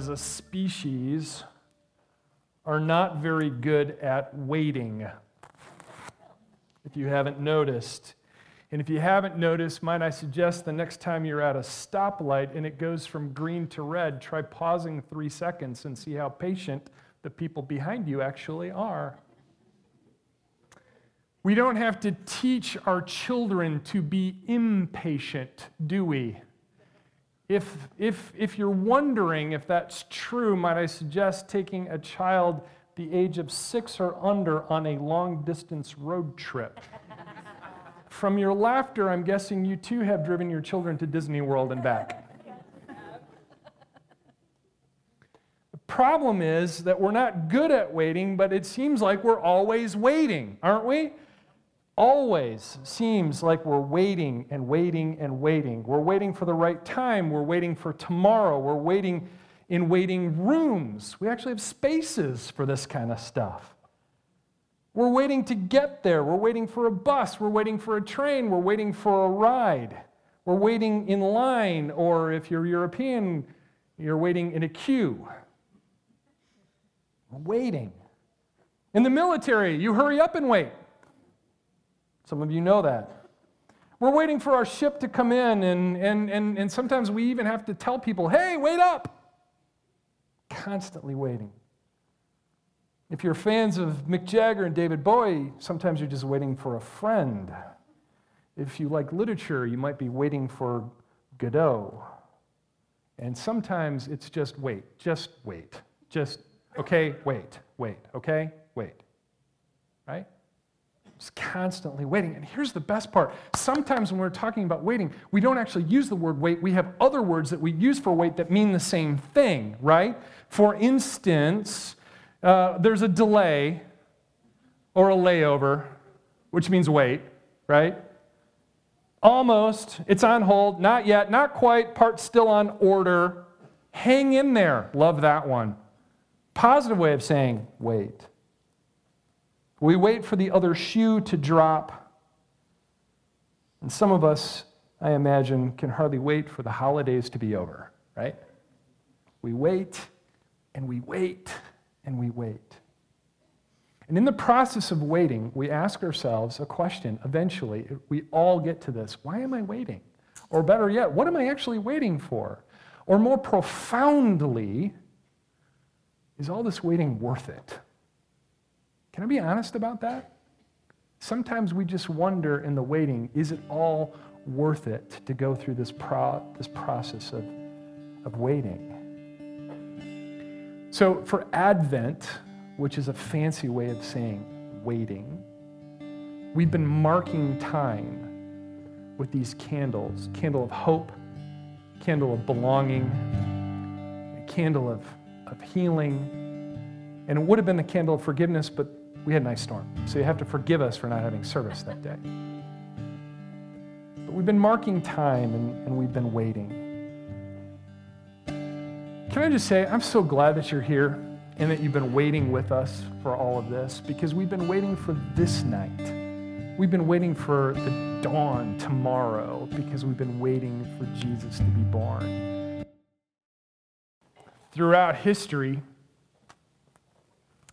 as a species are not very good at waiting. If you haven't noticed, and if you haven't noticed, might I suggest the next time you're at a stoplight and it goes from green to red, try pausing three seconds and see how patient the people behind you actually are. We don't have to teach our children to be impatient, do we? If, if, if you're wondering if that's true, might I suggest taking a child the age of six or under on a long distance road trip? From your laughter, I'm guessing you too have driven your children to Disney World and back. the problem is that we're not good at waiting, but it seems like we're always waiting, aren't we? Always seems like we're waiting and waiting and waiting. We're waiting for the right time. We're waiting for tomorrow. We're waiting in waiting rooms. We actually have spaces for this kind of stuff. We're waiting to get there. We're waiting for a bus. We're waiting for a train. We're waiting for a ride. We're waiting in line, or if you're European, you're waiting in a queue. We're waiting. In the military, you hurry up and wait. Some of you know that. We're waiting for our ship to come in, and, and, and, and sometimes we even have to tell people, hey, wait up. Constantly waiting. If you're fans of Mick Jagger and David Bowie, sometimes you're just waiting for a friend. If you like literature, you might be waiting for Godot. And sometimes it's just wait, just wait. Just, okay, wait, wait, okay, wait. Right? Constantly waiting. And here's the best part. Sometimes when we're talking about waiting, we don't actually use the word wait. We have other words that we use for wait that mean the same thing, right? For instance, uh, there's a delay or a layover, which means wait, right? Almost, it's on hold, not yet, not quite, part still on order. Hang in there. Love that one. Positive way of saying wait. We wait for the other shoe to drop. And some of us, I imagine, can hardly wait for the holidays to be over, right? We wait and we wait and we wait. And in the process of waiting, we ask ourselves a question. Eventually, we all get to this why am I waiting? Or better yet, what am I actually waiting for? Or more profoundly, is all this waiting worth it? Can I be honest about that? Sometimes we just wonder in the waiting, is it all worth it to go through this, pro- this process of, of waiting? So, for Advent, which is a fancy way of saying waiting, we've been marking time with these candles candle of hope, candle of belonging, candle of, of healing. And it would have been the candle of forgiveness, but we had a nice storm. So you have to forgive us for not having service that day. But we've been marking time and, and we've been waiting. Can I just say, I'm so glad that you're here and that you've been waiting with us for all of this because we've been waiting for this night. We've been waiting for the dawn tomorrow because we've been waiting for Jesus to be born. Throughout history,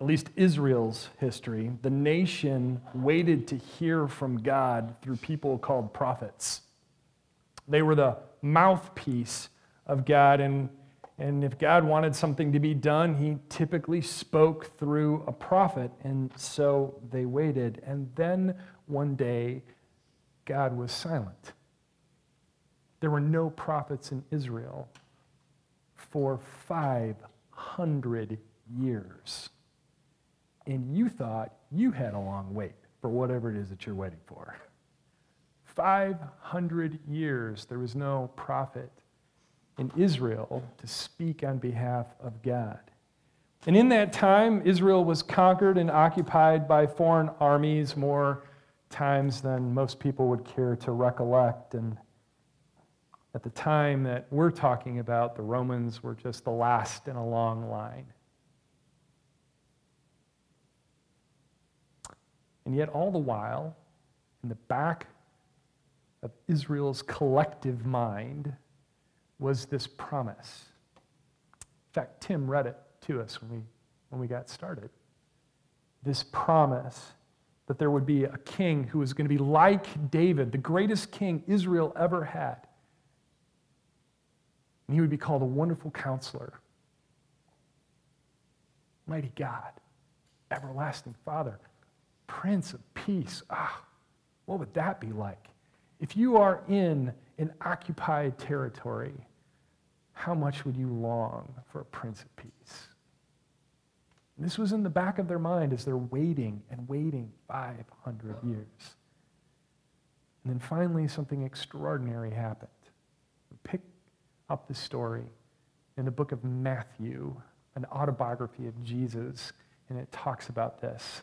at least Israel's history, the nation waited to hear from God through people called prophets. They were the mouthpiece of God, and and if God wanted something to be done, he typically spoke through a prophet. And so they waited. And then one day, God was silent. There were no prophets in Israel for 500 years. And you thought you had a long wait for whatever it is that you're waiting for. 500 years, there was no prophet in Israel to speak on behalf of God. And in that time, Israel was conquered and occupied by foreign armies more times than most people would care to recollect. And at the time that we're talking about, the Romans were just the last in a long line. And yet, all the while, in the back of Israel's collective mind, was this promise. In fact, Tim read it to us when we, when we got started. This promise that there would be a king who was going to be like David, the greatest king Israel ever had. And he would be called a wonderful counselor, mighty God, everlasting Father, Prince of Peace. Ah, what would that be like? If you are in an occupied territory, how much would you long for a Prince of Peace? This was in the back of their mind as they're waiting and waiting 500 years. And then finally, something extraordinary happened. Pick up the story in the book of Matthew, an autobiography of Jesus, and it talks about this.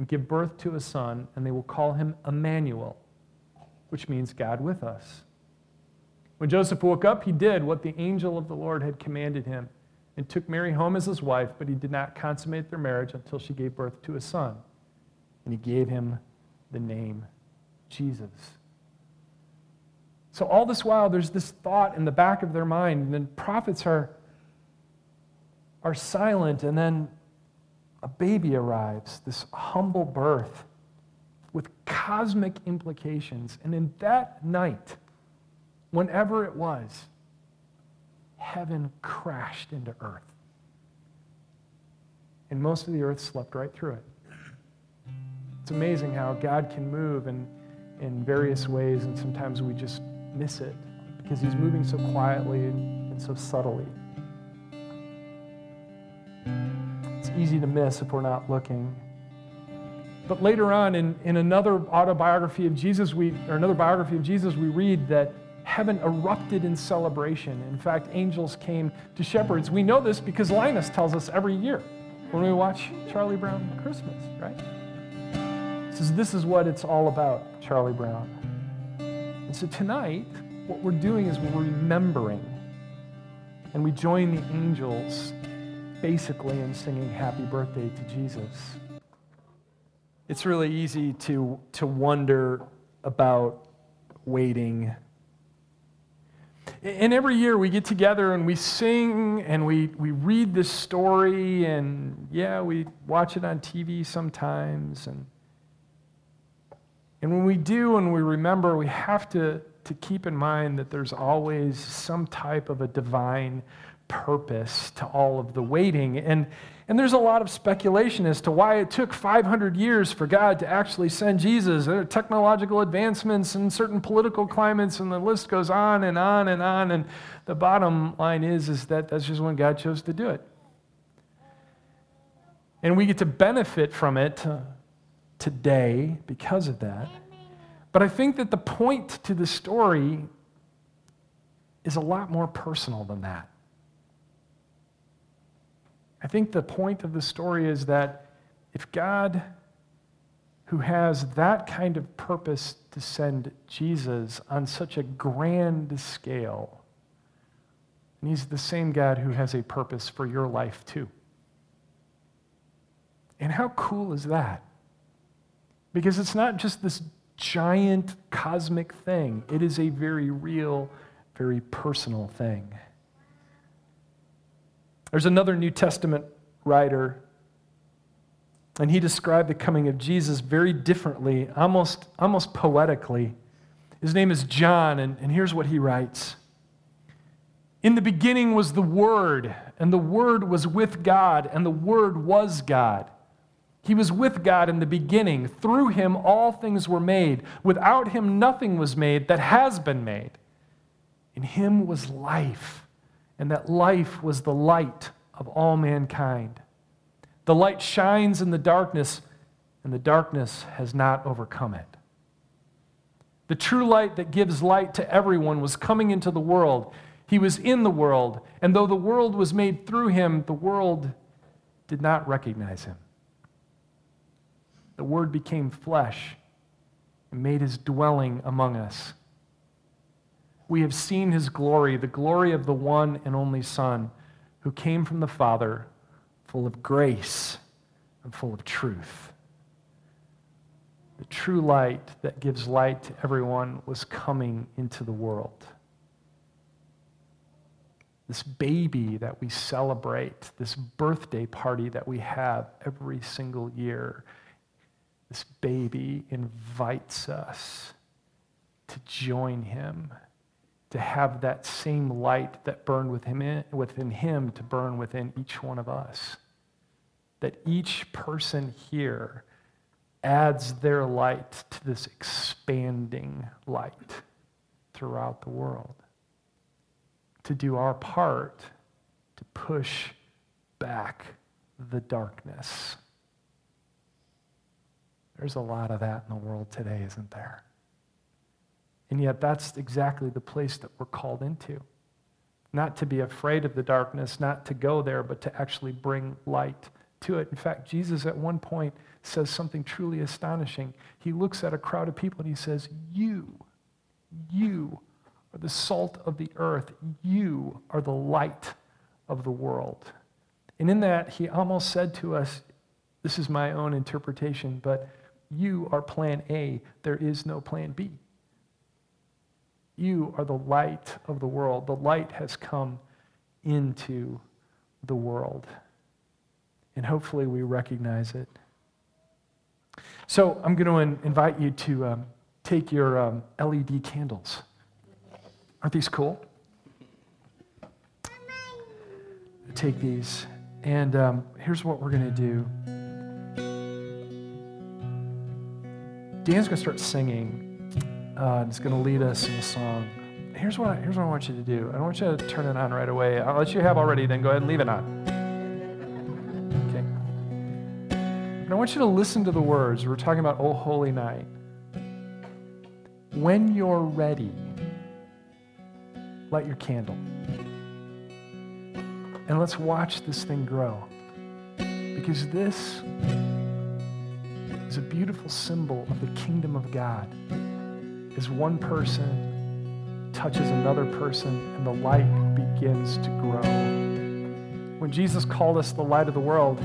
and give birth to a son, and they will call him Emmanuel, which means God with us. When Joseph woke up, he did what the angel of the Lord had commanded him and took Mary home as his wife, but he did not consummate their marriage until she gave birth to a son. And he gave him the name Jesus. So, all this while, there's this thought in the back of their mind, and then prophets are, are silent, and then a baby arrives, this humble birth with cosmic implications. And in that night, whenever it was, heaven crashed into earth. And most of the earth slept right through it. It's amazing how God can move in, in various ways, and sometimes we just miss it because he's moving so quietly and so subtly. Easy to miss if we're not looking. But later on, in, in another autobiography of Jesus, we, or another biography of Jesus, we read that heaven erupted in celebration. In fact, angels came to shepherds. We know this because Linus tells us every year when we watch Charlie Brown Christmas, right? Says, This is what it's all about, Charlie Brown. And so tonight, what we're doing is we're remembering. And we join the angels basically in singing happy birthday to Jesus. It's really easy to, to wonder about waiting. And every year we get together and we sing and we, we read this story, and yeah, we watch it on TV sometimes. And and when we do and we remember, we have to, to keep in mind that there's always some type of a divine purpose to all of the waiting. And, and there's a lot of speculation as to why it took 500 years for God to actually send Jesus. There are technological advancements and certain political climates, and the list goes on and on and on. And the bottom line is, is that that's just when God chose to do it. And we get to benefit from it uh, today because of that. But I think that the point to the story is a lot more personal than that. I think the point of the story is that if God, who has that kind of purpose to send Jesus on such a grand scale, and He's the same God who has a purpose for your life too. And how cool is that? Because it's not just this giant cosmic thing, it is a very real, very personal thing. There's another New Testament writer, and he described the coming of Jesus very differently, almost, almost poetically. His name is John, and, and here's what he writes In the beginning was the Word, and the Word was with God, and the Word was God. He was with God in the beginning. Through him, all things were made. Without him, nothing was made that has been made. In him was life, and that life was the light of all mankind. The light shines in the darkness, and the darkness has not overcome it. The true light that gives light to everyone was coming into the world. He was in the world, and though the world was made through him, the world did not recognize him. The Word became flesh and made his dwelling among us. We have seen his glory, the glory of the one and only Son who came from the Father, full of grace and full of truth. The true light that gives light to everyone was coming into the world. This baby that we celebrate, this birthday party that we have every single year, this baby invites us to join him, to have that same light that burned within him, to burn within each one of us. That each person here adds their light to this expanding light throughout the world. To do our part to push back the darkness. There's a lot of that in the world today, isn't there? And yet, that's exactly the place that we're called into. Not to be afraid of the darkness, not to go there, but to actually bring light to it. In fact, Jesus at one point says something truly astonishing. He looks at a crowd of people and he says, You, you are the salt of the earth. You are the light of the world. And in that, he almost said to us, This is my own interpretation, but you are plan A. There is no plan B. You are the light of the world. The light has come into the world. And hopefully we recognize it. So I'm going to invite you to um, take your um, LED candles. Aren't these cool? Take these. And um, here's what we're going to do. Dan's going to start singing. Uh, it's going to lead us in a song. Here's what, I, here's what I want you to do. I don't want you to turn it on right away. Let you have already, then go ahead and leave it on. Okay. I want you to listen to the words. We're talking about Oh Holy Night. When you're ready, light your candle. And let's watch this thing grow. Because this is a beautiful symbol of the kingdom of God. As one person touches another person and the light begins to grow. When Jesus called us the light of the world,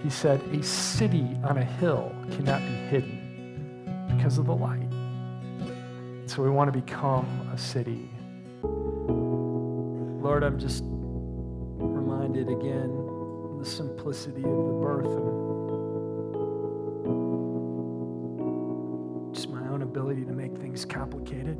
he said, A city on a hill cannot be hidden because of the light. So we want to become a city. Lord, I'm just reminded again of the simplicity of the birth and ability to make things complicated.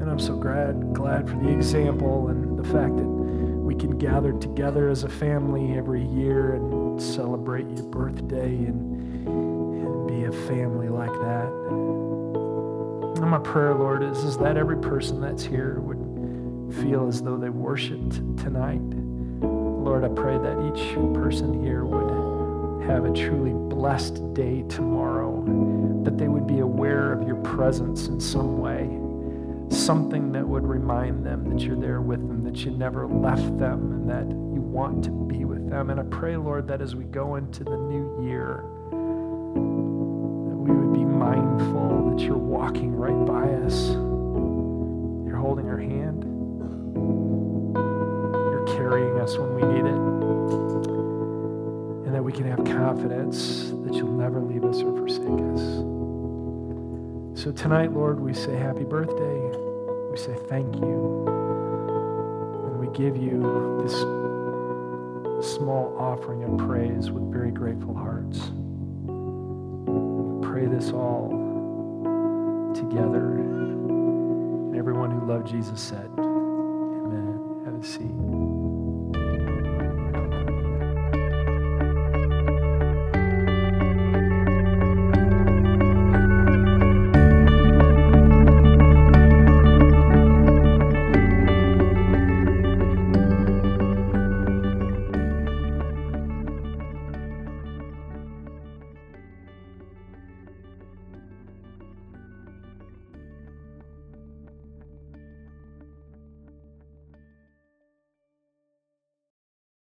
And I'm so glad, glad for the example and the fact that we can gather together as a family every year and celebrate your birthday and, and be a family like that. And my prayer, Lord, is, is that every person that's here would feel as though they worshiped tonight. Lord, I pray that each person here would have a truly blessed day tomorrow that they would be aware of your presence in some way, something that would remind them that you're there with them, that you never left them, and that you want to be with them. And I pray, Lord, that as we go into the new year, that we would be mindful that you're walking right by us. You're holding our hand. You're carrying us when we need it. We can have confidence that you'll never leave us or forsake us. So tonight, Lord, we say happy birthday. We say thank you. And we give you this small offering of praise with very grateful hearts. We pray this all together. And everyone who loved Jesus said, Amen. Have a seat.